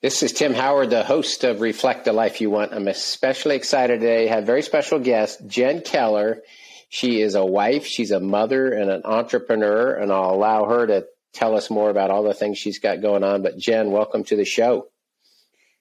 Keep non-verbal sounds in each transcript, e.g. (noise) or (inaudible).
This is Tim Howard, the host of Reflect the Life You Want. I'm especially excited today to have a very special guest, Jen Keller. She is a wife, she's a mother, and an entrepreneur, and I'll allow her to tell us more about all the things she's got going on. But Jen, welcome to the show.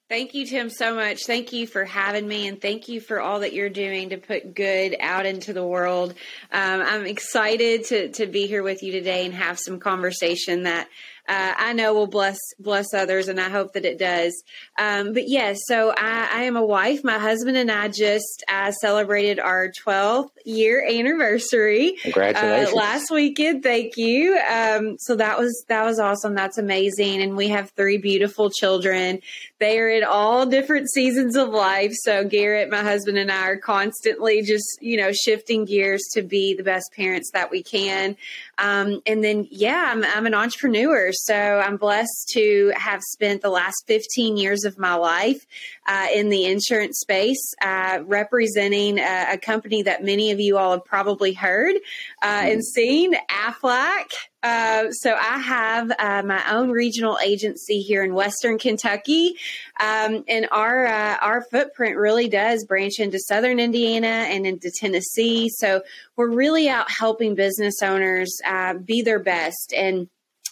Thank you, Tim, so much. Thank you for having me, and thank you for all that you're doing to put good out into the world. Um, I'm excited to to be here with you today and have some conversation that uh, I know will bless bless others, and I hope that it does. Um, but yes, so I, I, am a wife. My husband and I just uh, celebrated our 12th year anniversary. Congratulations! Uh, last weekend, thank you. Um, so that was that was awesome. That's amazing, and we have three beautiful children. They are in all different seasons of life. So Garrett, my husband, and I are constantly just you know shifting gears to be the best parents that we can. Um, and then yeah, I'm, I'm an entrepreneur. So I'm blessed to have spent the last 15 years of my life uh, in the insurance space, uh, representing a, a, company that many of you all have probably heard uh, and seen, Aflac. Uh, so I have uh, my own regional agency here in Western Kentucky, um, and our uh, our footprint really does branch into Southern Indiana and into Tennessee. So we're really out helping business owners uh, be their best and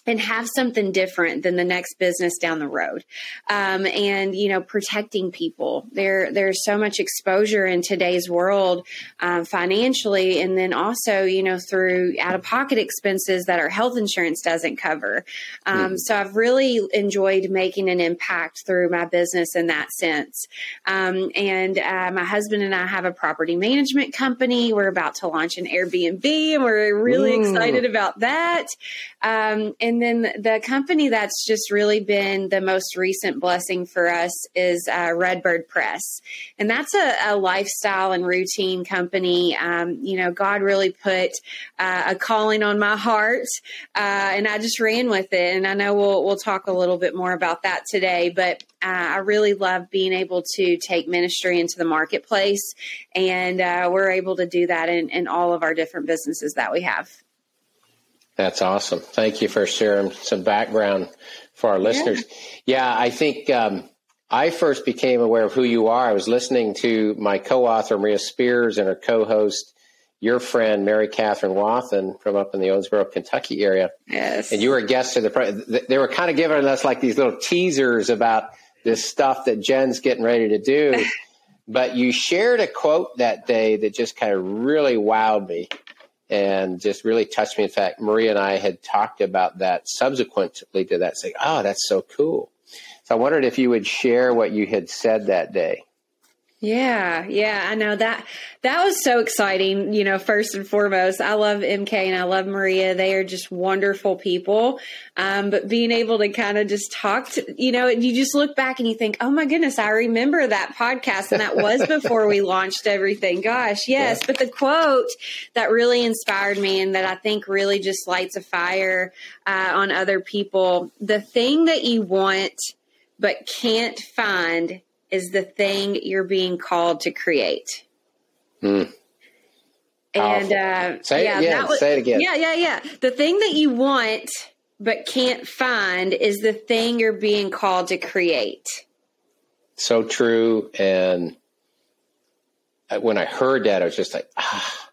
and have something different than the next business down the road. Um, and you know, protecting people. There, there's so much exposure in today's world um, financially, and then also you know through out of pocket expenses that our health insurance doesn't cover. Um, mm-hmm. So I've really enjoyed making an impact through my business in that sense. Um, and uh, my husband and I have a property management company. We're about to launch an Airbnb, and we're really Ooh. excited about that. Um, and and then the company that's just really been the most recent blessing for us is uh, Redbird Press, and that's a, a lifestyle and routine company. Um, you know, God really put uh, a calling on my heart, uh, and I just ran with it. And I know we'll we'll talk a little bit more about that today, but uh, I really love being able to take ministry into the marketplace, and uh, we're able to do that in, in all of our different businesses that we have. That's awesome. Thank you for sharing some background for our listeners. Yeah, yeah I think um, I first became aware of who you are. I was listening to my co-author Maria Spears and her co-host, your friend Mary Catherine Wathen from up in the Owensboro, Kentucky area. Yes. And you were a guest of the. They were kind of giving us like these little teasers about this stuff that Jen's getting ready to do. (laughs) but you shared a quote that day that just kind of really wowed me and just really touched me. In fact, Maria and I had talked about that subsequently to that, saying, "Oh, that's so cool." So I wondered if you would share what you had said that day. Yeah, yeah, I know that that was so exciting. You know, first and foremost, I love MK and I love Maria. They are just wonderful people. Um, but being able to kind of just talk to, you know, and you just look back and you think, oh my goodness, I remember that podcast, and that was (laughs) before we launched everything. Gosh, yes. Yeah. But the quote that really inspired me and that I think really just lights a fire uh, on other people: the thing that you want but can't find is the thing you're being called to create. Mm. And uh, say it yeah, again. Was, say it again. Yeah, yeah, yeah. The thing that you want but can't find is the thing you're being called to create. So true. And when I heard that, I was just like, ah,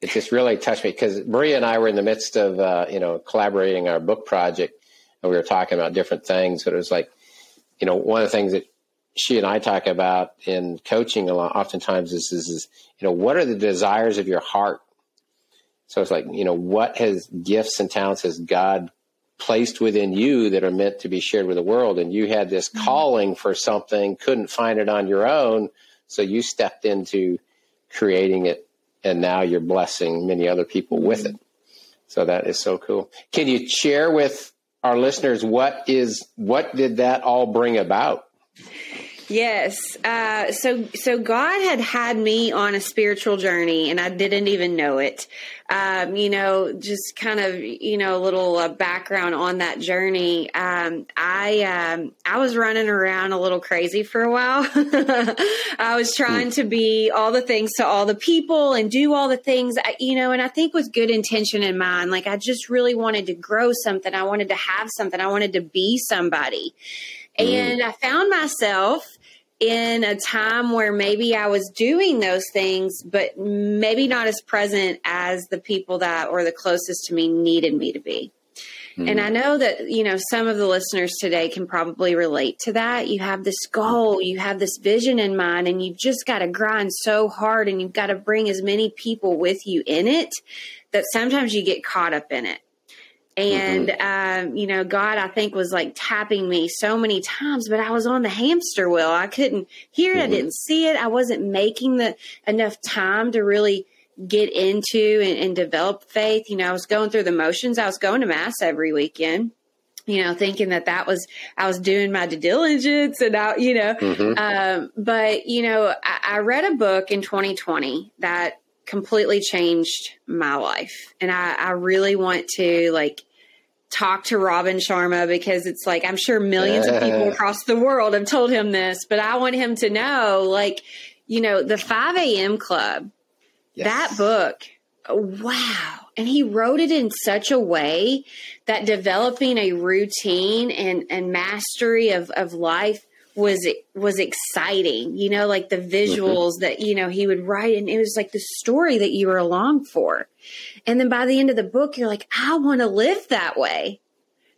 it just really touched me because Maria and I were in the midst of, uh, you know, collaborating our book project and we were talking about different things. But it was like, you know, one of the things that she and I talk about in coaching a lot, oftentimes is, is, is, you know, what are the desires of your heart? So it's like, you know, what has gifts and talents has God placed within you that are meant to be shared with the world? And you had this mm-hmm. calling for something, couldn't find it on your own. So you stepped into creating it and now you're blessing many other people with it. So that is so cool. Can you share with our listeners what is what did that all bring about? Yes. Uh, so, so God had had me on a spiritual journey, and I didn't even know it. Um, you know, just kind of, you know, a little uh, background on that journey. Um, I, um, I was running around a little crazy for a while. (laughs) I was trying to be all the things to all the people and do all the things, you know, and I think with good intention in mind. Like I just really wanted to grow something. I wanted to have something. I wanted to be somebody. Mm. And I found myself in a time where maybe I was doing those things, but maybe not as present as the people that were the closest to me needed me to be. Mm. And I know that, you know, some of the listeners today can probably relate to that. You have this goal, you have this vision in mind, and you've just got to grind so hard and you've got to bring as many people with you in it that sometimes you get caught up in it. And, mm-hmm. um, you know, God, I think, was like tapping me so many times, but I was on the hamster wheel. I couldn't hear it. Mm-hmm. I didn't see it. I wasn't making the enough time to really get into and, and develop faith. You know, I was going through the motions. I was going to mass every weekend you know, thinking that that was, I was doing my due diligence and I, you know, mm-hmm. um, but, you know, I, I, read a book in 2020 that completely changed my life. And I, I really want to like talk to Robin Sharma because it's like I'm sure millions of people across the world have told him this, but I want him to know, like, you know, the 5 a.m. club, yes. that book, wow. And he wrote it in such a way that developing a routine and, and mastery of, of life was was exciting you know like the mm-hmm. visuals mm-hmm. that you know he would write and it was like the story that you were along for and then by the end of the book you're like i want to live that way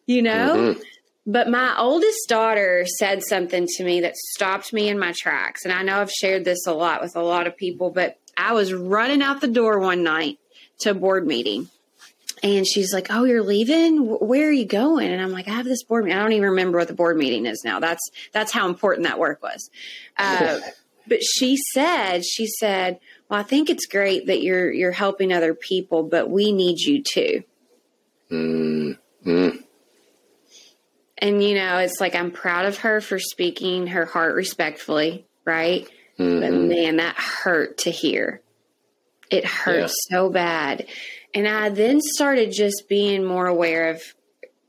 you know mm-hmm. but my oldest daughter said something to me that stopped me in my tracks and i know i've shared this a lot with a lot of people but i was running out the door one night to a board meeting and she's like, "Oh, you're leaving? Where are you going?" And I'm like, "I have this board meeting. I don't even remember what the board meeting is now. That's that's how important that work was." Uh, (laughs) but she said, she said, "Well, I think it's great that you're you're helping other people, but we need you too." Mm-hmm. And you know, it's like I'm proud of her for speaking her heart respectfully, right? Mm-hmm. But man, that hurt to hear. It hurt yeah. so bad. And I then started just being more aware of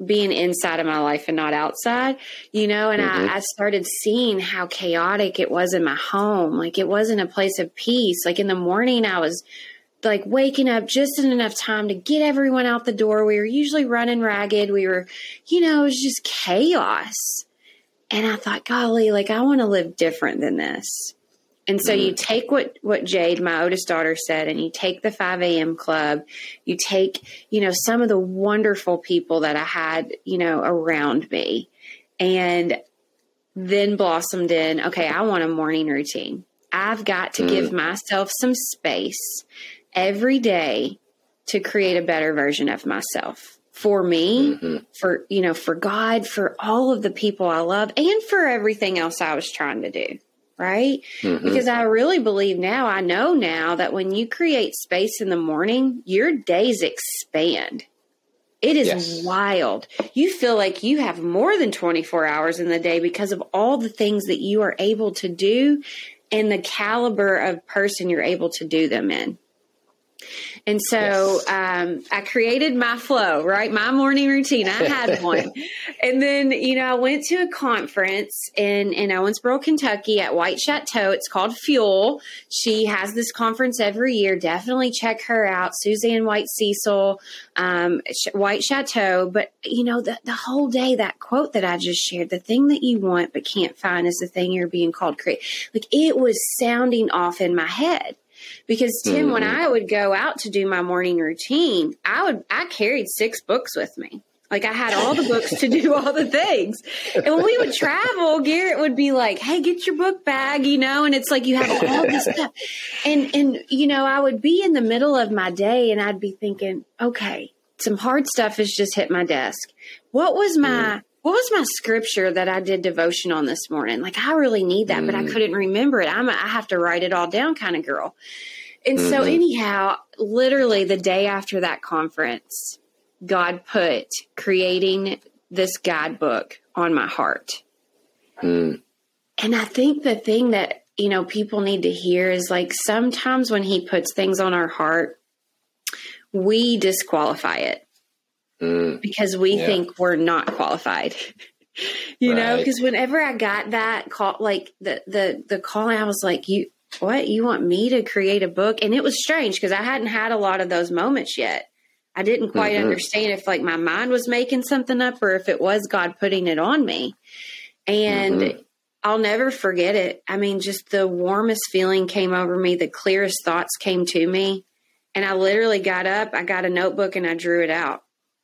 being inside of my life and not outside, you know, and mm-hmm. I, I, started seeing how chaotic it was in my home. Like it wasn't a place of peace. Like in the morning, I was like waking up just in enough time to get everyone out the door. We were usually running ragged. We were, you know, it was just chaos. And I thought, golly, like I want to live different than this. And so mm-hmm. you take what, what Jade, my oldest daughter, said, and you take the 5 a.m. club, you take, you know, some of the wonderful people that I had, you know, around me, and then blossomed in, okay, I want a morning routine. I've got to mm. give myself some space every day to create a better version of myself for me, mm-hmm. for, you know, for God, for all of the people I love, and for everything else I was trying to do right? Mm-hmm. Because I really believe now, I know now that when you create space in the morning, your days expand. It is yes. wild. You feel like you have more than 24 hours in the day because of all the things that you are able to do and the caliber of person you're able to do them in. And so yes. um, I created my flow, right? My morning routine. I had (laughs) one. and then, you know, I went to a conference in, in Owensboro, Kentucky at White Chateau. It's called Fuel. She has this conference every year. Definitely check her out. Suzanne White Cecil, um, White Chateau. But, you know, the, the whole day, that quote that I just shared, the thing that you want but can't find is the thing you're being called create. Like it was sounding off in my head. Because Tim, mm-hmm. when I would go out to do my morning routine, I would I carried six books with me. Like I had all the books to do all the things. And when we would travel, Garrett would be like, "Hey, get your book bag," you know, and it's like you have all this stuff. And and you know, I would be in the middle of my day and I'd be thinking, "Okay, some hard stuff has just hit my desk. What was my mm what was my scripture that I did devotion on this morning? Like I really need that, mm. but I mm. couldn't remember it. I'm a, I have to write it all down kind of girl. And mm-hmm. so anyhow, literally the day after that conference, God put creating this guidebook on my heart. Mm. And I think the thing that, you know, people need to hear is like sometimes when he puts things on our heart, we disqualify it Mm. because we Yeah. think we're not qualified. (laughs) you know, because whenever I got that call, like the the the call, I was like, "You what? You want me to create a book?" And it was strange because I hadn't had a lot of those moments yet. I didn't quite Mhm. understand if like my mind was making something up or if it was God putting it on me. And Mhm. I'll never forget it. I mean, just the warmest feeling came over me, the clearest thoughts came to me. And I literally got up, I got a notebook and I drew it out.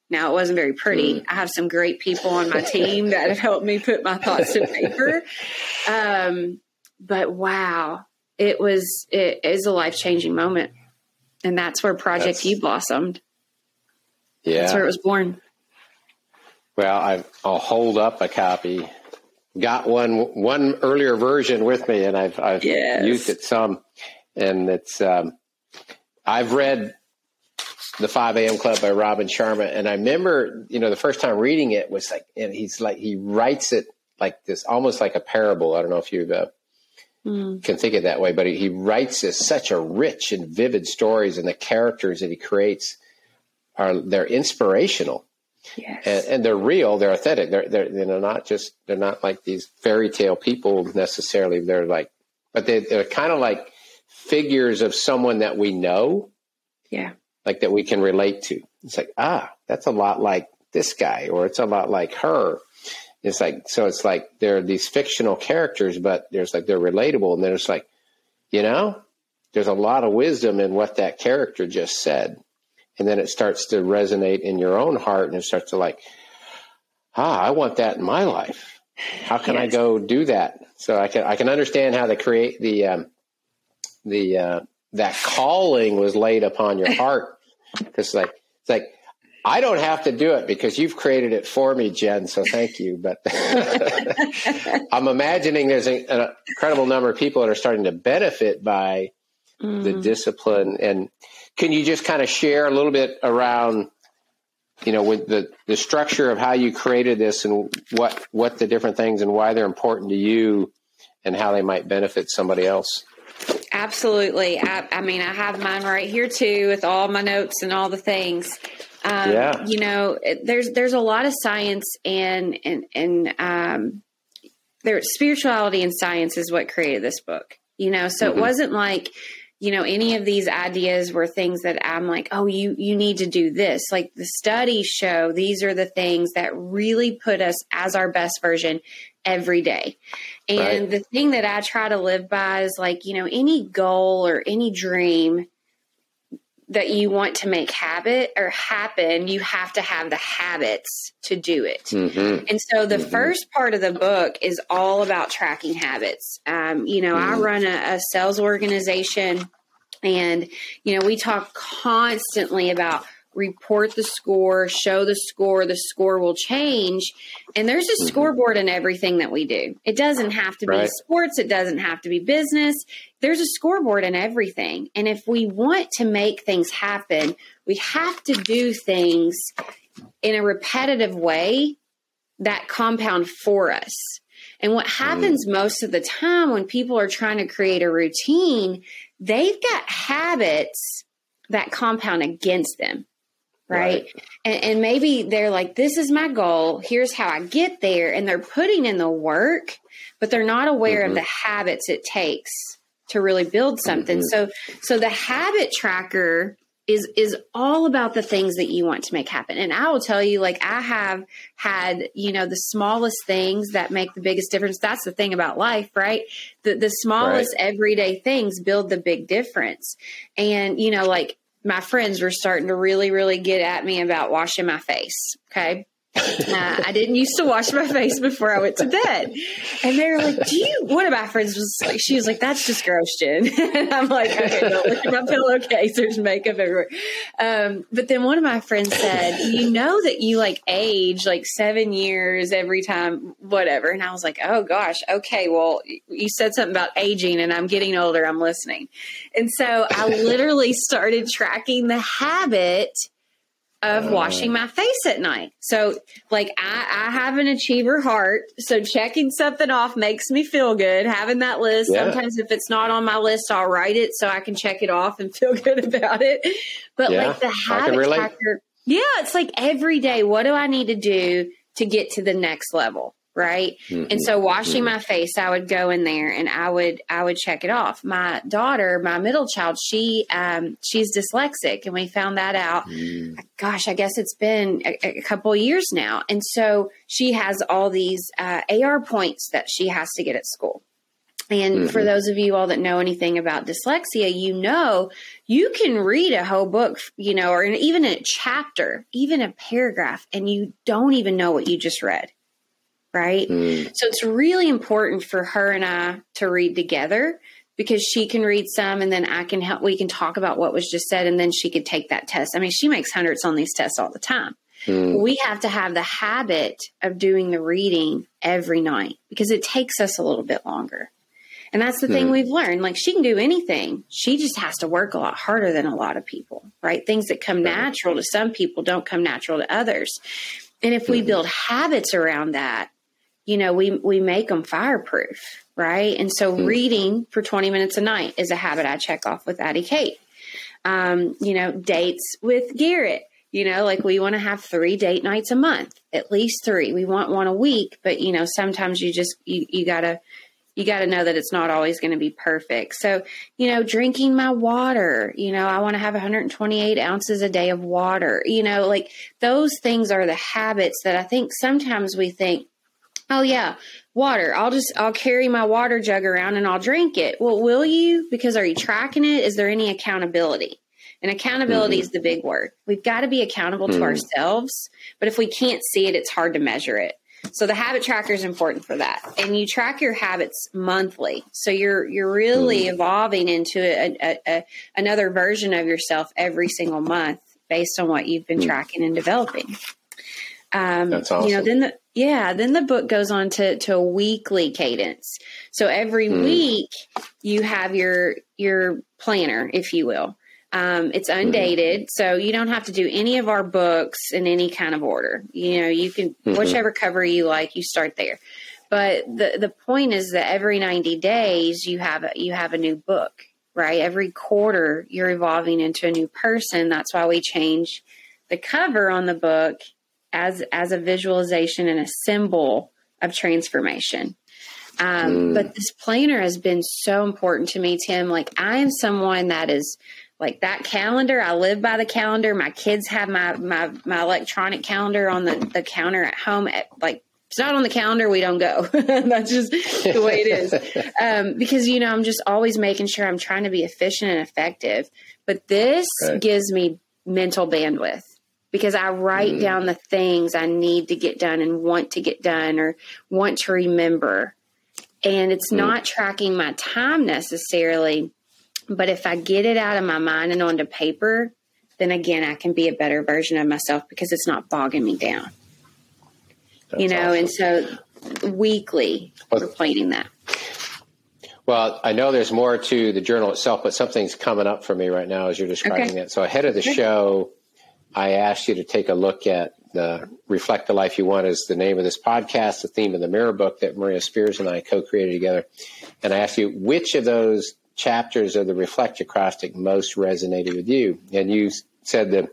Now, it wasn't very pretty. I have some great people on my team that have helped me put my thoughts to paper. Um, but wow, it was, it is a life changing moment. And that's where Project That's- You blossomed. Yeah. That's where it was born. Well, I, I'll hold up a copy. Got one one earlier version with me, and I've I've Yes. used it some, and it's um, I've read the 5 a.m. Club by Robin Sharma, and I remember you know the first time reading it was like, and he's like he writes it like this, almost like a parable. I don't know if you uh, Mm. can think it that way, but he, he writes this such a rich and vivid stories, and the characters that he creates are they're inspirational Yes. and, and they're real. They're authentic. They're they're know not just they're not like these fairy tale people necessarily. They're like, but they, they're kind of like figures of someone that we know, yeah. Like that we can relate to. It's like ah, that's a lot like this guy, or it's a lot like her. It's like so. It's like they're these fictional characters, but there's like they're relatable, and then it's like, you know, there's a lot of wisdom in what that character just said and then it starts to resonate in your own heart and it starts to like ah i want that in my life how can i go do that so i can i can understand how to create the um the uh that calling was laid upon your heart because like it's like i don't have to do it because you've created it for me jen so thank you but (laughs) i'm imagining there's an incredible number of people that are starting to benefit by the Mm. discipline and can you just kind of share a little bit around you know with the the structure of how you created this and what what the different things and why they're important to you and how they might benefit somebody else Absolutely. I, I mean, I have mine right here too, with all my notes and all the things. Um, Yeah. You know, there's there's a lot of science and and and um, there spirituality and science is what created this book. You know, so Mhm. it wasn't like you know any of these ideas were things that I'm like, oh, you you need to do this. Like the studies show, these are the things that really put us as our best version every day. And Right. the thing that I try to live by is like, you know, any goal or any dream that you want to make habit or happen, you have to have the habits to do it. mm-hmm. And so the Mhm. first part of the book is all about tracking habits. Um, you know, I Mhm. run a, a sales organization and, you know, we talk constantly about report the score, show the score, the score will change. And there's a Mhm. scoreboard in everything that we do. It doesn't have to be Right. sports, it doesn't have to be business. There's a scoreboard in everything. And if we want to make things happen, we have to do things in a repetitive way that compound for us. And what happens most of the time when people are trying to create a routine, they've got habits that compound against them. Right. Right. And, and maybe they're like, this is my goal. Here's how I get there. And they're putting in the work, but they're not aware Mhm. of the habits it takes to really build something. Mhm. So, so the habit tracker is is all about the things that you want to make happen. And I will tell you, like I have had, you know, the smallest things that make the biggest difference. That's the thing about life, right? The the smallest everyday things build the big difference. And you know, like my friends were starting to really, really get at me about washing my face. Okay. Uh, I didn't used to wash my face before I went to bed. And they were like, Do you? One of my friends was like, She was like, That's just gross, Jen. (laughs) and I'm like, Okay, no, look at my pillowcase. There's makeup everywhere. Um, but then one of my friends said, You know that you like age like seven years every time, whatever. And I was like, Oh gosh, okay. Well, you said something about aging and I'm getting older. I'm listening. And so I literally started tracking the habit of washing my face at night. So, like, I, I have an achiever heart. So, checking something off makes me feel good. Having that list, Yeah. sometimes if it's not on my list, I'll write it so I can check it off and (laughs) feel good about it. But, Yeah, like, the habit tracker, yeah, it's like every day, what do I need to do to get to the next level? Right. Mm-hmm. And so washing my face, I would go in there and I would I would check it off. My daughter, my middle child, she um she's dyslexic and we found that out. Mm. Gosh, I guess it's been a, a couple of years now. And so she has all these uh, AR points that she has to get at school. And for those of you all that know anything about dyslexia, you know you can read a whole book, you know, or even a chapter, even a paragraph, and you don't even know what you just read right? Mm. So it's really important for her and I to read together because she can read some and then I can help we can talk about what was just said and then she could take that test. I mean, she makes hundreds on these tests all the time. Mm. We have to have the habit of doing the reading every night because it takes us a little bit longer. And that's the thing we've learned. Like she can do anything. She just has to work a lot harder than a lot of people, right? Things that come natural to some people don't come natural to others. And if we build habits around that, you know, we we make them fireproof, right? And so reading for 20 minutes a night is a habit I check off with Addie Kate. Um, you know, dates with Garrett. You know, like we want to have three date nights a month, at least three. We want one a week, but you know, sometimes you just you you gotta you got to know that it's not always going to be perfect. So, you know, drinking my water, you know, I want to have 128 ounces a day of water, you know, like those things are the habits that I think sometimes we think, oh, yeah, water. I'll just, I'll carry my water jug around and I'll drink it. Well, will you? Because are you tracking it? Is there any accountability? And accountability mm-hmm. is the big word. We've got to be accountable to mm. ourselves, but if we can't see it, it's hard to measure it. So the habit tracker is important for that. And you track your habits monthly. So you're you're really mm. evolving into a, a, a, another version of yourself every single month based on what you've been mm. tracking and developing. Um, That's You know, then the yeah, then the book goes on to to a weekly cadence. So every hmm. week you have your your planner, if you will. Um, it's hmm. undated, so you don't have to do any of our books in any kind of order. You know, you can hmm. whichever cover you like, you start there. But the the point is that every ninety days you have a, you have a new book, right? Every quarter you're evolving into a new person. That's why we change the cover on the book as as a visualization and a symbol of transformation. Um, But this planner has been so important to me, Tim. Like I am someone that is like that calendar. I live by the calendar. My kids have my my my electronic calendar on the the counter at home. At, like it's not on the calendar, we don't go. (laughs) That's just the way it is. (laughs) Um, because you know, I'm just always making sure I'm trying to be efficient and effective. But this Right. gives me mental bandwidth because I write mm. down the things I need to get done and want to get done or want to remember. And it's mm. not tracking my time necessarily, but if I get it out of my mind and onto paper, then again, I can be a better version of myself because it's not bogging me down. you know, awesome. and so weekly, Well- we're planning that. Well, I know there's more to the journal itself, but something's coming up for me right now as you're describing Okay. it. So ahead of the show, I asked you to take a look at the Reflect the Life You Want is the name of this podcast, the theme of the Mirror book that Maria Spears and I co-created together. And I asked you which of those chapters of the Reflect acrostic most resonated with you. And you said that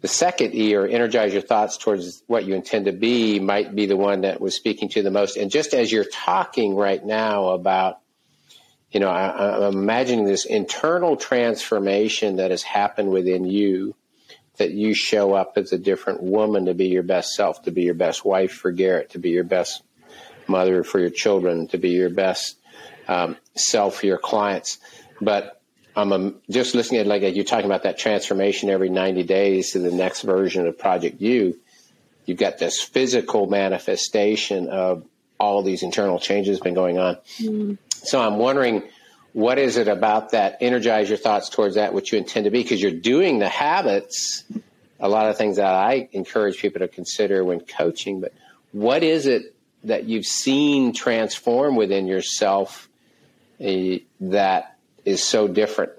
the second E, or energize your thoughts towards what you intend to be, might be the one that was speaking to the most. And just as you're talking right now about, you know, I, I'm imagining this internal transformation that has happened within you, that you show up as a different woman to be your best self, to be your best wife for Garrett, to be your best mother for your children, to be your best um, self for your clients. But I'm um, just listening at like you're talking about that transformation every 90 days to the next version of Project You. You've got this physical manifestation of all these internal changes been going on. So I'm wondering, what is it about that? Energize your thoughts towards that which you intend to be, because you're doing the habits. A lot of things that I encourage people to consider when coaching. But what is it that you've seen transform within yourself eh, that is so different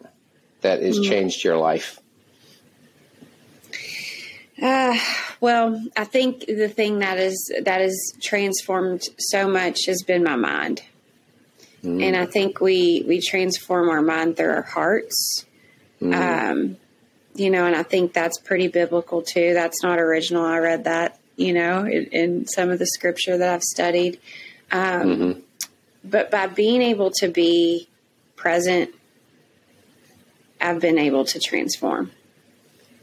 that has changed your life? Uh, well, I think the thing that is that has transformed so much has been my mind, mm. and I think we we transform our mind through our hearts. Mm. Um, you know, and I think that's pretty biblical too. That's not original. I read that, you know, in, in some of the scripture that I've studied. Um, mm-hmm. But by being able to be present, I've been able to transform.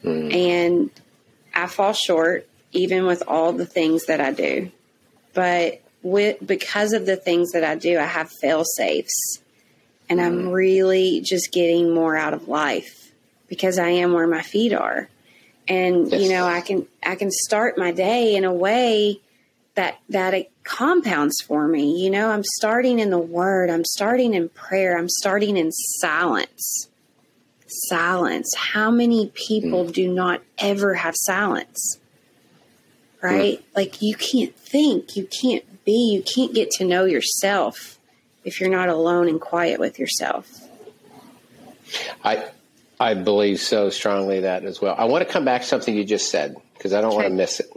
Mm. And I fall short even with all the things that I do. But with because of the things that I do, I have fail safes. And mm. I'm really just getting more out of life because I am where my feet are. And yes. you know, I can I can start my day in a way that that it compounds for me. You know, I'm starting in the word, I'm starting in prayer, I'm starting in silence silence. How many people mm. do not ever have silence? Right? Mm. Like you can't think, you can't be, you can't get to know yourself if you're not alone and quiet with yourself. I I believe so strongly that as well. I want to come back to something you just said because I don't okay. want to miss it.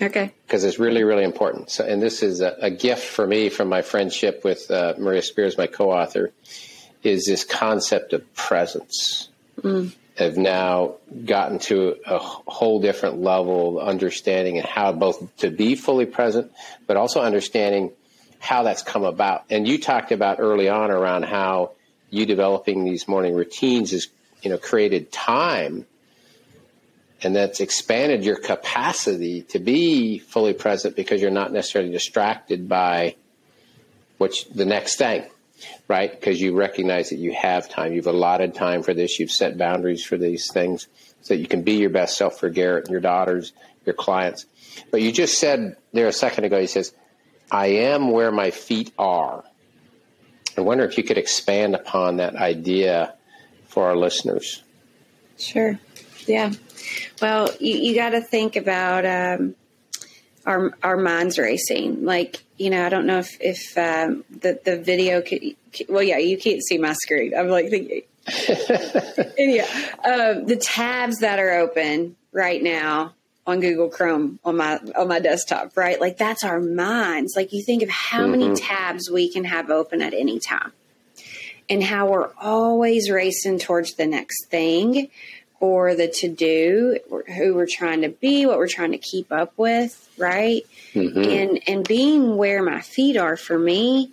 Okay. Because it's really, really important. So, and this is a, a gift for me from my friendship with uh, Maria Spears, my co-author, is this concept of presence mm. Have now gotten to a whole different level of understanding and how both to be fully present, but also understanding how that's come about. And you talked about early on around how you developing these morning routines has, you know, created time and that's expanded your capacity to be fully present because you're not necessarily distracted by what's the next thing right? Because you recognize that you have time. You've allotted time for this. You've set boundaries for these things so that you can be your best self for Garrett and your daughters, your clients. But you just said there a second ago, he says, I am where my feet are. I wonder if you could expand upon that idea for our listeners. Sure. Yeah. Well, you, you got to think about um, our our minds racing. Like you know, I don't know if if um, the the video could. Well, yeah, you can't see my screen. I'm like thinking. (laughs) yeah, um, the tabs that are open right now on Google Chrome on my on my desktop, right? Like that's our minds. Like you think of how mm-hmm. many tabs we can have open at any time, and how we're always racing towards the next thing or the to do, who we're trying to be, what we're trying to keep up with, right? Mm-hmm. And and being where my feet are for me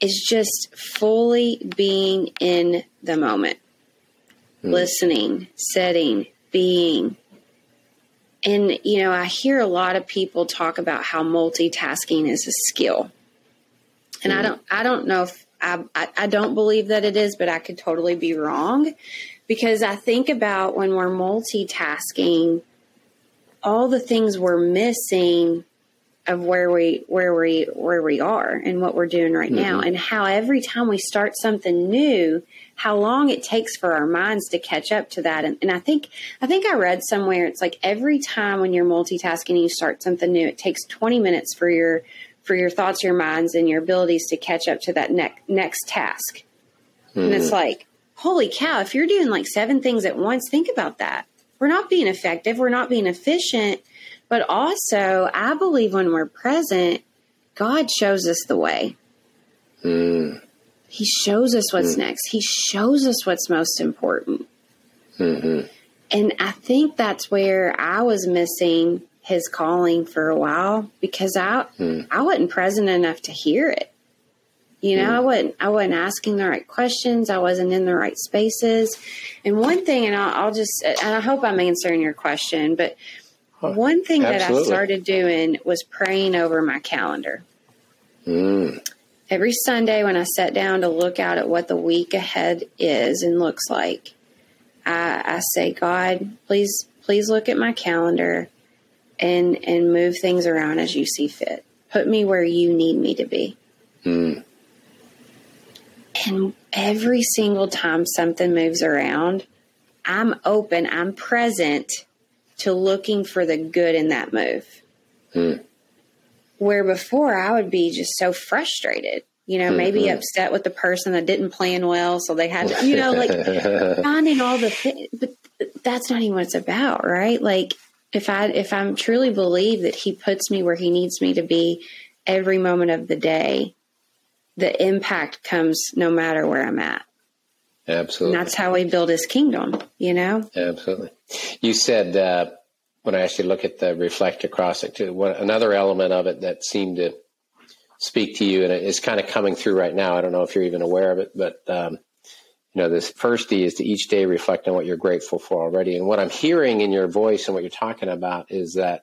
is just fully being in the moment. Mm. Listening, setting, being. And you know, I hear a lot of people talk about how multitasking is a skill. And mm. I don't I don't know if I, I, I don't believe that it is, but I could totally be wrong because I think about when we're multitasking, all the things we're missing of where we where we where we are and what we're doing right mm-hmm. now and how every time we start something new how long it takes for our minds to catch up to that and, and i think i think i read somewhere it's like every time when you're multitasking and you start something new it takes 20 minutes for your for your thoughts your minds and your abilities to catch up to that next next task mm-hmm. and it's mm-hmm. like holy cow, if you're doing like seven things at once, think about that. We're not being effective, we're not being efficient. But also, I believe when we're present, God shows us the way. Mm. He shows us what's mm. next. He shows us what's most important. Mm-hmm. And I think that's where I was missing his calling for a while because I mm. I wasn't present enough to hear it. You know, mm. I wasn't I wasn't asking the right questions. I wasn't in the right spaces. And one thing, and I'll, I'll just and I hope I'm answering your question, but one thing Absolutely. that I started doing was praying over my calendar. Mm. Every Sunday, when I sat down to look out at what the week ahead is and looks like, I, I say, God, please, please look at my calendar and and move things around as you see fit. Put me where you need me to be. Mm. And every single time something moves around, I'm open, I'm present to looking for the good in that move. Hmm. Where before I would be just so frustrated, you know, mm-hmm. maybe upset with the person that didn't plan well. So they had to, you know, like (laughs) finding all the things, but that's not even what it's about, right? Like if I if I'm truly believe that he puts me where he needs me to be every moment of the day, the impact comes no matter where I'm at. Absolutely. And that's how we build his kingdom, you know? Absolutely. You said uh, when I actually look at the reflect acrostic too, what, another element of it that seemed to speak to you, and it's kind of coming through right now. I don't know if you're even aware of it, but um, you know, this first D is to each day reflect on what you're grateful for already. And what I'm hearing in your voice and what you're talking about is that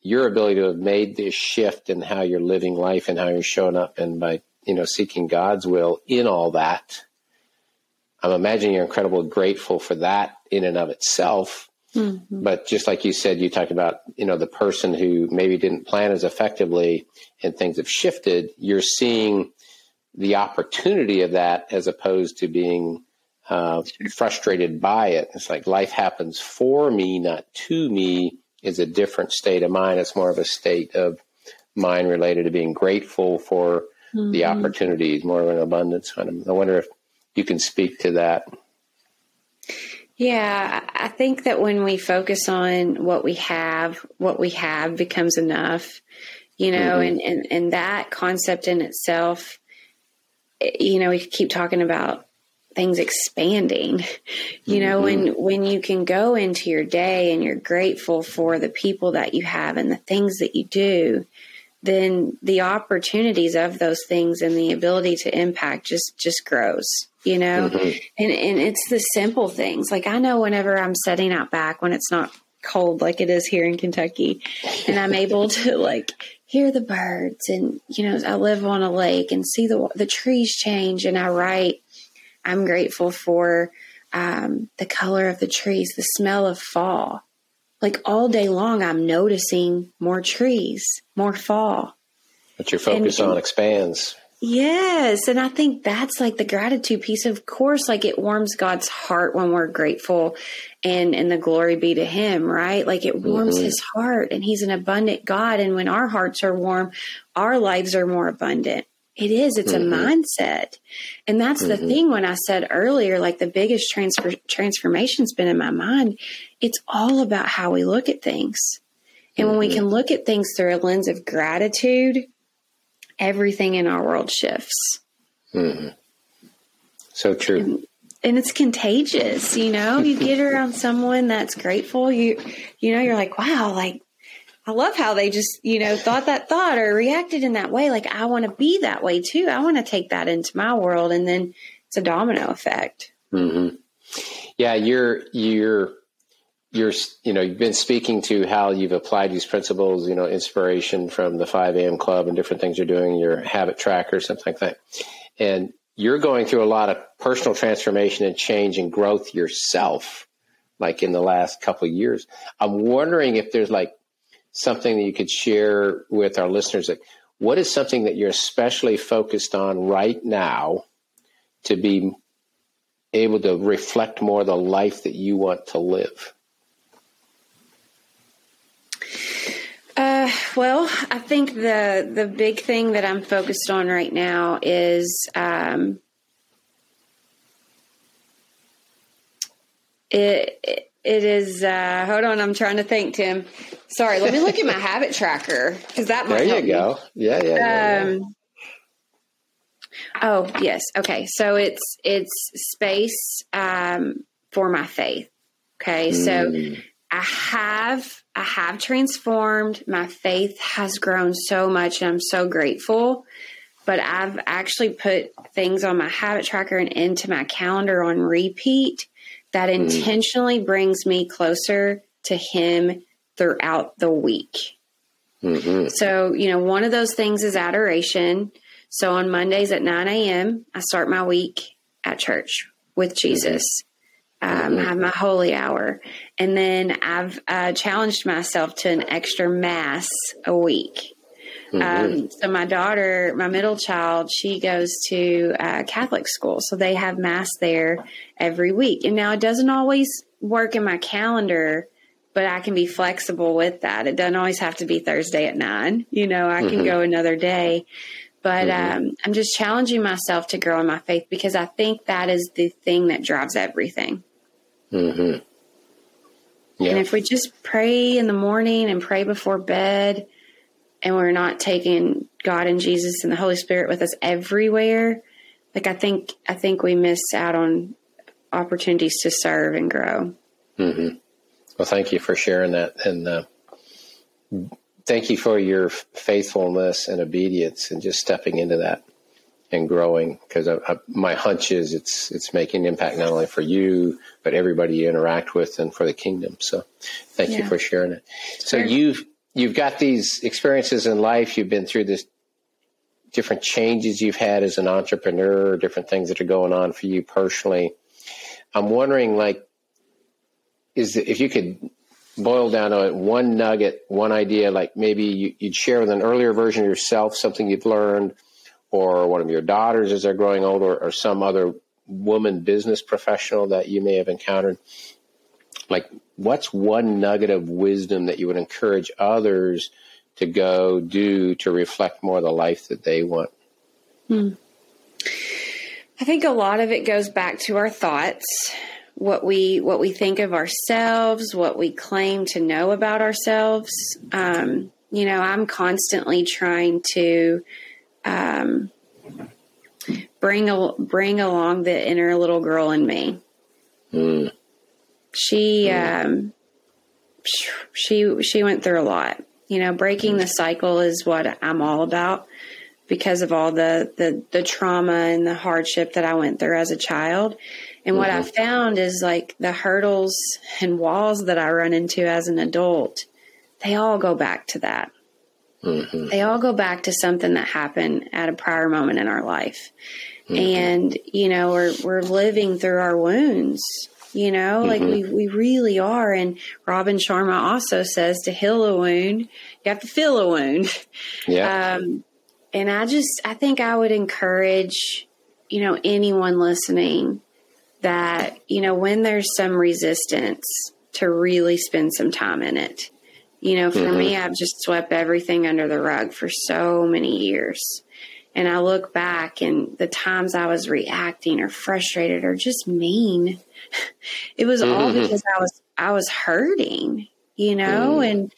your ability to have made this shift in how you're living life and how you're showing up and by, you know, seeking God's will in all that. I'm imagining you're incredibly grateful for that in and of itself. Mm-hmm. But just like you said, you talked about, you know, the person who maybe didn't plan as effectively and things have shifted. You're seeing the opportunity of that as opposed to being uh, frustrated by it. It's like life happens for me, not to me, is a different state of mind. It's more of a state of mind related to being grateful for mm-hmm. the opportunities, more of an abundance kind of. I wonder if you can speak to that. Yeah, I think that when we focus on what we have, what we have becomes enough, you know, mm-hmm. and, and, and that concept in itself you know, we keep talking about things expanding. (laughs) You know, mm-hmm. when when you can go into your day and you're grateful for the people that you have and the things that you do, then the opportunities of those things and the ability to impact just just grows you know mm-hmm. and and it's the simple things like i know whenever i'm setting out back when it's not cold like it is here in kentucky and i'm able (laughs) to like hear the birds and you know I live on a lake and see the the trees change and I write I'm grateful for um, the color of the trees, the smell of fall. Like all day long, I'm noticing more trees, more fall. But your focus and, on expands. Yes. And I think that's like the gratitude piece. Of course, like it warms God's heart when we're grateful and, and the glory be to him, right? Like it warms mm-hmm. his heart and he's an abundant God. And when our hearts are warm, our lives are more abundant. It is. It's mm-hmm. a mindset. And that's mm-hmm. the thing when I said earlier, like the biggest transfer transformation's been in my mind. It's all about how we look at things. And when we mm-hmm. can look at things through a lens of gratitude, everything in our world shifts. Mm-hmm. So true. And, and it's contagious, you know. You get around (laughs) someone that's grateful, you you know, you're like, wow, like I love how they just, you know, thought that thought or reacted in that way. Like I want to be that way too. I want to take that into my world, and then it's a domino effect. Mm-hmm. Yeah, you're you're you're you know you've been speaking to how you've applied these principles you know inspiration from the 5 a.m club and different things you're doing your habit tracker something like that and you're going through a lot of personal transformation and change and growth yourself like in the last couple years i'm wondering if there's like something that you could share with our listeners like what is something that you're especially focused on right now to be able to reflect more the life that you want to live? Uh, well, I think the the big thing that I'm focused on right now is um, it, it it is. Uh, hold on, I'm trying to think, Tim. Sorry, let me look at my habit tracker because that might. There you go. Me. Yeah, yeah. yeah, um, yeah. Oh yes. Okay. So it's it's space um, for my faith. Okay. Mm. So I have I have transformed. My faith has grown so much and I'm so grateful. But I've actually put things on my habit tracker and into my calendar on repeat that mm. intentionally brings me closer to him throughout the week. Mm-hmm. So, you know, one of those things is adoration. So on Mondays at 9 a.m., I start my week at church with Jesus. Mm-hmm um, have my holy hour. And then I've uh, challenged myself to an extra mass a week. Mm-hmm. Um, so my daughter, my middle child, she goes to uh, Catholic school, so they have mass there every week. And now it doesn't always work in my calendar, but I can be flexible with that. It doesn't always have to be Thursday at nine. You know, I can mm-hmm. go another day. But mm-hmm. um, I'm just challenging myself to grow in my faith because I think that is the thing that drives everything. Mm-hmm. Yeah. And if we just pray in the morning and pray before bed and we're not taking God and Jesus and the Holy Spirit with us everywhere, like I think I think we miss out on opportunities to serve and grow. Mm-hmm. Well, thank you for sharing that, and uh, thank you for your faithfulness and obedience, and just stepping into that and growing. Because my hunch is it's it's making impact not only for you but everybody you interact with and for the kingdom. So, thank yeah. you for sharing it. So sure. you've you've got these experiences in life. You've been through this different changes you've had as an entrepreneur, different things that are going on for you personally. I'm wondering, like, is if you could boil down to one nugget, one idea, like maybe you, would share with an earlier version of yourself something you've learned, or one of your daughters as they're growing older, or some other woman business professional that you may have encountered. Like, what's one nugget of wisdom that you would encourage others to go do to reflect more the life that they want? Hmm. I think a lot of it goes back to our thoughts, what we what we think of ourselves, what we claim to know about ourselves. Um, you know, I'm constantly trying to um, bring a, bring along the inner little girl in me. Mm. She um, she she went through a lot. You know, breaking the cycle is what I'm all about because of all the, the, the trauma and the hardship that I went through as a child. And mm-hmm. what I mm-hmm. found is like the hurdles and walls that I run into as an adult, they all go back to that. Mm-hmm. They all go back to something that happened at a prior moment in our life. Mm-hmm. And, you know, we're, we're living through our wounds, you know, like mm-hmm. we, we really are. And Robin Sharma also says to heal a wound, you have to feel a wound. (laughs) Yeah. Um, and I just, I think I would encourage, you know, anyone listening that, you know, when there's some resistance to really spend some time in it. You know, for mm-hmm. me, I've just swept everything under the rug for so many years. And I look back and the times I was reacting or frustrated or just mean, (laughs) it was mm-hmm. all because I was, I was hurting, you know, mm-hmm. and,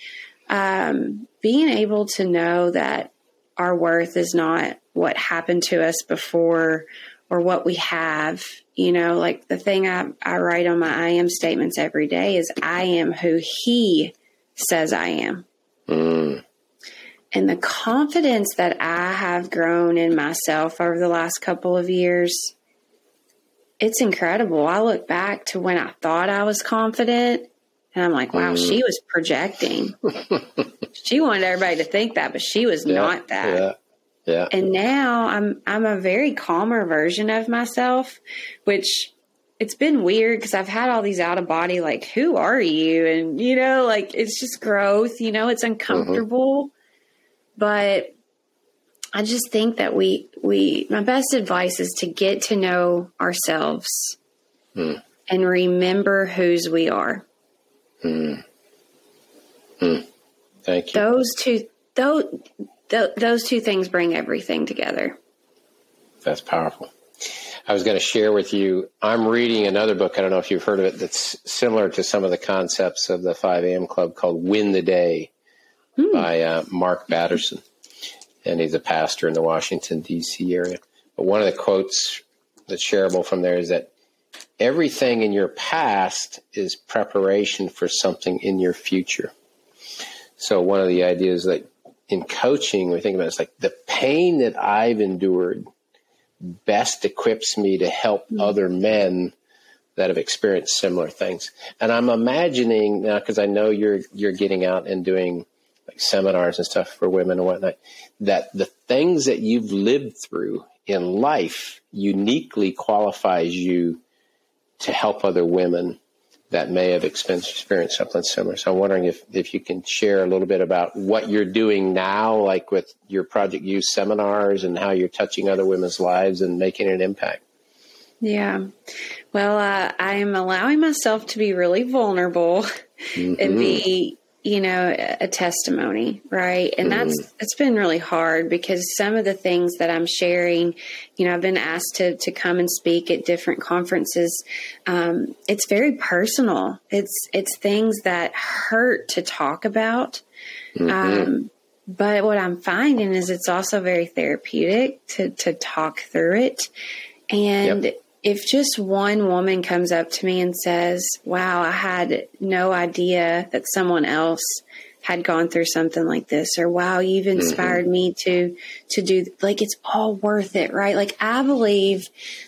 um, being able to know that our worth is not what happened to us before or what we have. You know, like the thing I, I write on my I am statements every day is I am who he says I am. Mm. And the confidence that I have grown in myself over the last couple of years, it's incredible. I look back to when I thought I was confident and I'm like, wow, mm. she was projecting. (laughs) she wanted everybody to think that, but she was yeah, not that. Yeah. Yeah. And now I'm I'm a very calmer version of myself, which it's been weird because I've had all these out of body like who are you and you know like it's just growth, you know, it's uncomfortable. Mm-hmm. But I just think that we we my best advice is to get to know ourselves mm. and remember whose we are. Mm. Mm. Thank you. Those two, those, those two things bring everything together. That's powerful. I was going to share with you. I'm reading another book. I don't know if you've heard of it. That's similar to some of the concepts of the 5 a.m. Club called "Win the Day" hmm. by uh, Mark Batterson, and he's a pastor in the Washington D.C. area. But one of the quotes that's shareable from there is that everything in your past is preparation for something in your future. So one of the ideas that in coaching we think about is like the pain that I've endured best equips me to help mm-hmm. other men that have experienced similar things. And I'm imagining now because I know you're you're getting out and doing seminars and stuff for women and whatnot, that the things that you've lived through in life uniquely qualifies you to help other women that may have experienced something similar. So I'm wondering if, if you can share a little bit about what you're doing now, like with your Project U seminars and how you're touching other women's lives and making an impact. Yeah. Well, uh, I am allowing myself to be really vulnerable (laughs) mm-hmm. and be you know a testimony right? And mm-hmm. that's it's been really hard because some of the things that i'm sharing you know i've been asked to to come and speak at different conferences. Um, it's very personal. It's it's things that hurt to talk about. Mm-hmm. um, but what i'm finding is it's also very therapeutic to to talk through it. And yep if just one woman comes up to me and says, Wow, I had no idea that someone else had gone through something like this or wow you've mm-hmm. inspired mm-hmm. me to to do like it's all worth it right like i believe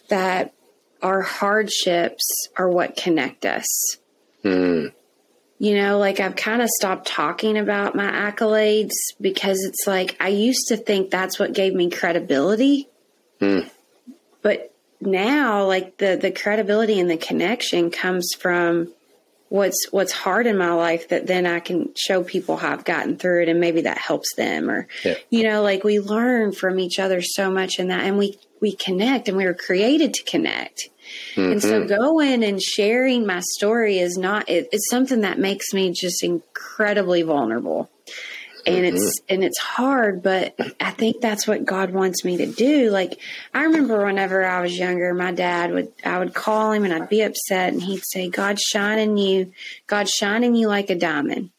that our hardships are what connect us mm. you know like i've kind of stopped talking about my accolades because it's like i used to think that's what gave me credibility mm. but now like the the credibility and the connection comes from what's what's hard in my life that then I can show people how I've gotten through it and maybe that helps them or yeah. you know like we learn from each other so much in that and we we connect and we were created to connect. Mm-hmm. And so mm-hmm. going and sharing my story is not it, it's something that makes me just incredibly vulnerable and mm-hmm. it's and it's hard but i think that's what god wants me to do like i remember whenever i was younger my dad would i would call him and i'd be upset and he'd say god's shining you god's shining you like a diamond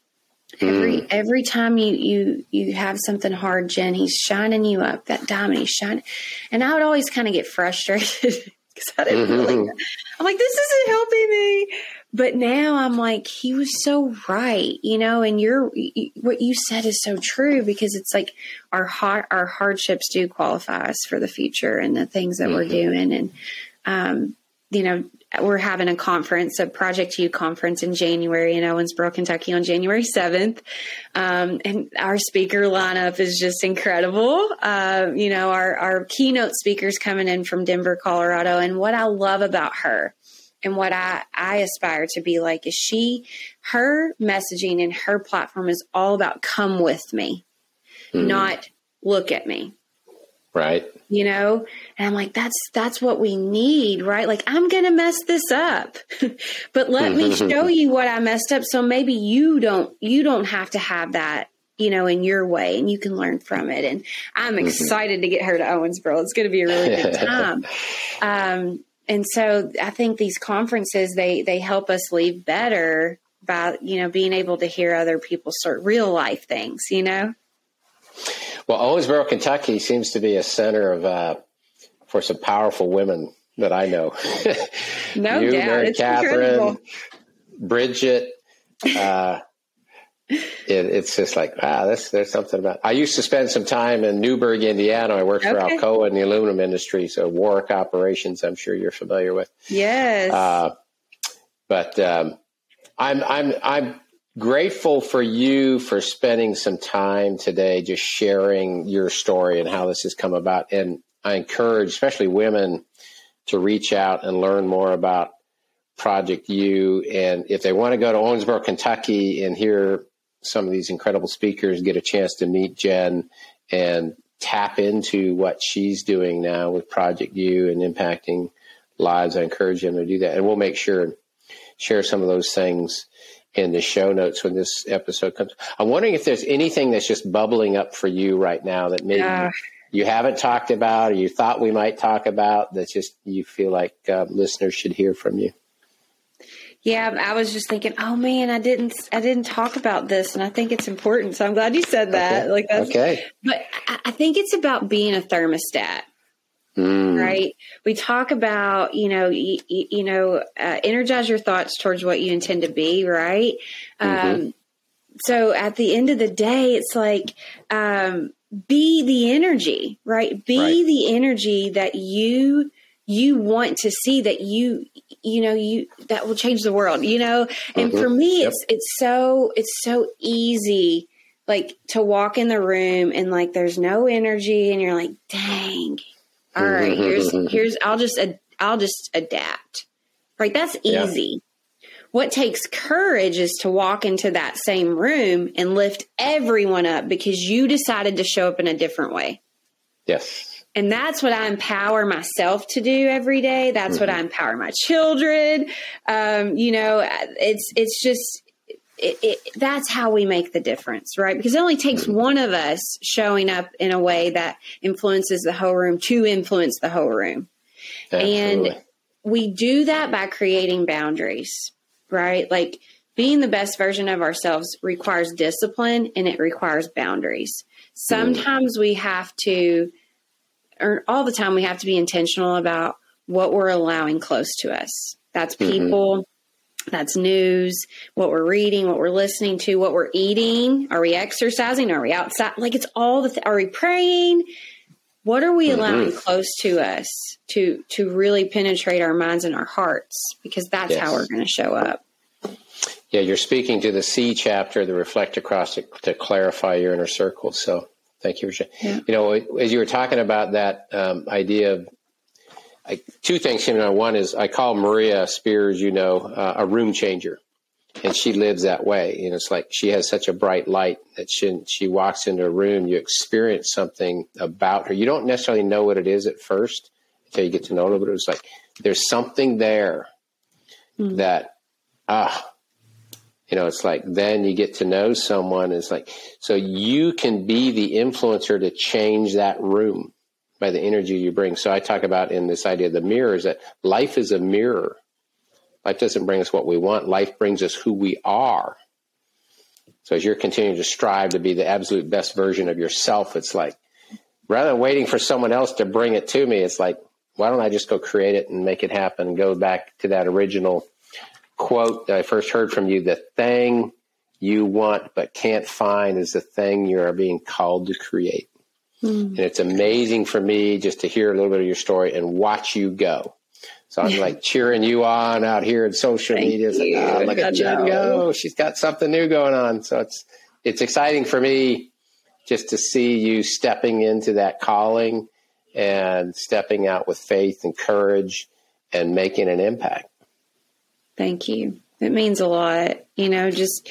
every mm. every time you you you have something hard jen he's shining you up that diamond he's shining and i would always kind of get frustrated (laughs) because i didn't mm-hmm. really i'm like this isn't helping me but now I'm like, he was so right, you know, and you're, what you said is so true because it's like our hard, our hardships do qualify us for the future and the things that mm-hmm. we're doing. And, um, you know, we're having a conference, a Project U conference in January in Owensboro, Kentucky on January 7th. Um, and our speaker lineup is just incredible. Uh, you know, our, our keynote speakers coming in from Denver, Colorado. And what I love about her and what I, I aspire to be like is she her messaging and her platform is all about come with me mm. not look at me right you know and i'm like that's that's what we need right like i'm gonna mess this up (laughs) but let me (laughs) show you what i messed up so maybe you don't you don't have to have that you know, in your way and you can learn from it. And I'm mm-hmm. excited to get her to Owensboro. It's going to be a really good (laughs) time. um, and so I think these conferences they they help us leave better by you know being able to hear other people sort real life things. You know. Well, Owensboro, Kentucky seems to be a center of uh, for some powerful women that I know. no (laughs) you, doubt, Mary it's Catherine, incredible. Bridget. Uh, it, it's just like wow, this, there's something about. I used to spend some time in Newburgh, Indiana. I worked okay. for Alcoa in the aluminum industry, so Warrick operations. I'm sure you're familiar with. Yes. Uh, but um, I'm I'm I'm grateful for you for spending some time today, just sharing your story and how this has come about. And I encourage, especially women, to reach out and learn more about Project U. And if they want to go to Owensboro, Kentucky, and hear some of these incredible speakers get a chance to meet Jen and tap into what she's doing now with Project U and impacting lives. I encourage them to do that. And we'll make sure and share some of those things in the show notes when this episode comes. I'm wondering if there's anything that's just bubbling up for you right now that maybe uh, you haven't talked about or you thought we might talk about that just you feel like uh, listeners should hear from you. Yeah, I was just thinking, oh man, I didn't, I didn't talk about this, and I think it's important. So I'm glad you said that. Okay. Like that's okay. But I think it's about being a thermostat. Mm. Right. We talk about, you know, you, you know, uh, energize your thoughts towards what you intend to be. Right. Mm-hmm. Um, so at the end of the day, it's like, um, be the energy, right? Be right. the energy that you you want to see that you you know you that will change the world you know? And mm-hmm. for me yep. it's it's so it's so easy like to walk in the room and like there's no energy and you're like dang. All right here's here's i'll just i'll just adapt. Right? That's easy. Yeah. what takes courage is to walk into that same room and lift everyone up because you decided to show up in a different way. Yes and that's what I empower myself to do every day. That's mm-hmm. what I empower my children. Um, you know, it's it's just it, it, that's how we make the difference, right? Because it only takes mm-hmm. one of us showing up in a way that influences the whole room to influence the whole room. Absolutely. And we do that by creating boundaries, right? Like being the best version of ourselves requires discipline and it requires boundaries. Sometimes we have to, or all the time, we have to be intentional about what we're allowing close to us. That's mm-hmm. people. Mm-hmm that's news, what we're reading, what we're listening to, what we're eating. Are we exercising? Are we outside? Like it's all the. Th- are we praying? What are we mm-hmm. allowing close to us to to really penetrate our minds and our hearts? Because that's yes. how we're going to show up. Yeah, you're speaking to the C chapter, the reflect acrostic, to clarify your inner circle. So thank you, yeah. You know, as you were talking about that um, idea of I, two things, you know. One is I call Maria Spears, you know, uh, a room changer, and she lives that way. You know, it's like she has such a bright light that she she walks into a room, you experience something about her. You don't necessarily know what it is at first until you get to know her, but it was like there's something there mm. that ah. You know, it's like then you get to know someone. It's like so you can be the influencer to change that room by the energy you bring. So I talk about in this idea of the mirror is that life is a mirror. Life doesn't bring us what we want. Life brings us who we are. So as you're continuing to strive to be the absolute best version of yourself, it's like rather than waiting for someone else to bring it to me, it's like, why don't I just go create it and make it happen and go back to that original quote that I first heard from you, the thing you want but can't find is the thing you are being called to create. Mm. And it's amazing for me just to hear a little bit of your story and watch you go. So I'm (laughs) like cheering you on out here in social Thank media. Like, oh, look at Jen go. She's got something new going on. So it's, it's exciting for me just to see you stepping into that calling and stepping out with faith and courage and making an impact. Thank you. It means a lot. You know, just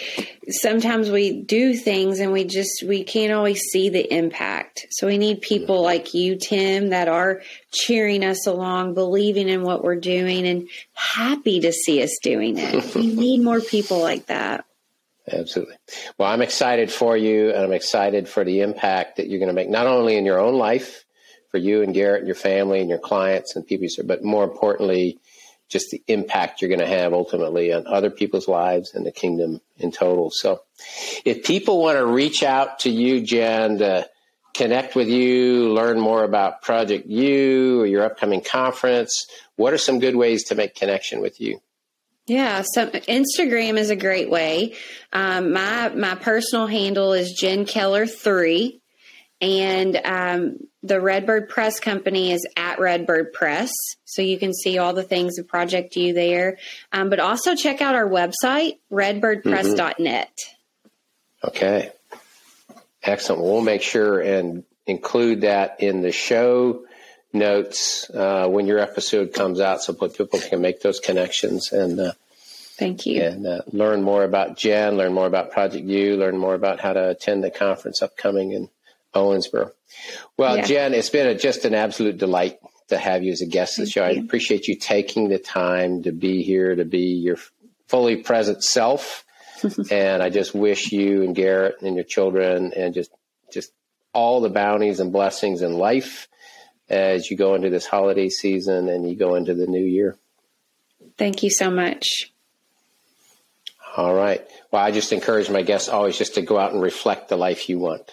sometimes we do things and we just we can't always see the impact. So we need people like you, Tim, that are cheering us along, believing in what we're doing and happy to see us doing it. (laughs) we need more people like that. Absolutely. Well, I'm excited for you and I'm excited for the impact that you're going to make not only in your own life for you and Garrett and your family and your clients and people, but more importantly, just the impact you're going to have ultimately on other people's lives and the kingdom in total. So if people want to reach out to you, Jen, to connect with you, learn more about Project U or your upcoming conference, what are some good ways to make connection with you? Yeah, so Instagram is a great way. Um, my my personal handle is Jen Keller three, and um, the Redbird Press Company is at Redbird Press. So you can see all the things of Project U there. Um, but also check out our website, redbirdpress.net. Mm-hmm. Okay. Excellent. We'll make sure and include that in the show notes uh, when your episode comes out so people can make those connections and uh, Thank you. And uh, learn more about Jen, learn more about Project U, learn more about how to attend the conference upcoming in Owensboro. Well, yeah. Jen, it's been a, just an absolute delight to have you as a guest of the show. I appreciate you taking the time to be here, to be your fully present self. (laughs) and I just wish you and Garrett and your children and just just all the bounties and blessings in life as you go into this holiday season and you go into the new year. Thank you so much. All right. Well, I just encourage my guests always just to go out and reflect the life you want.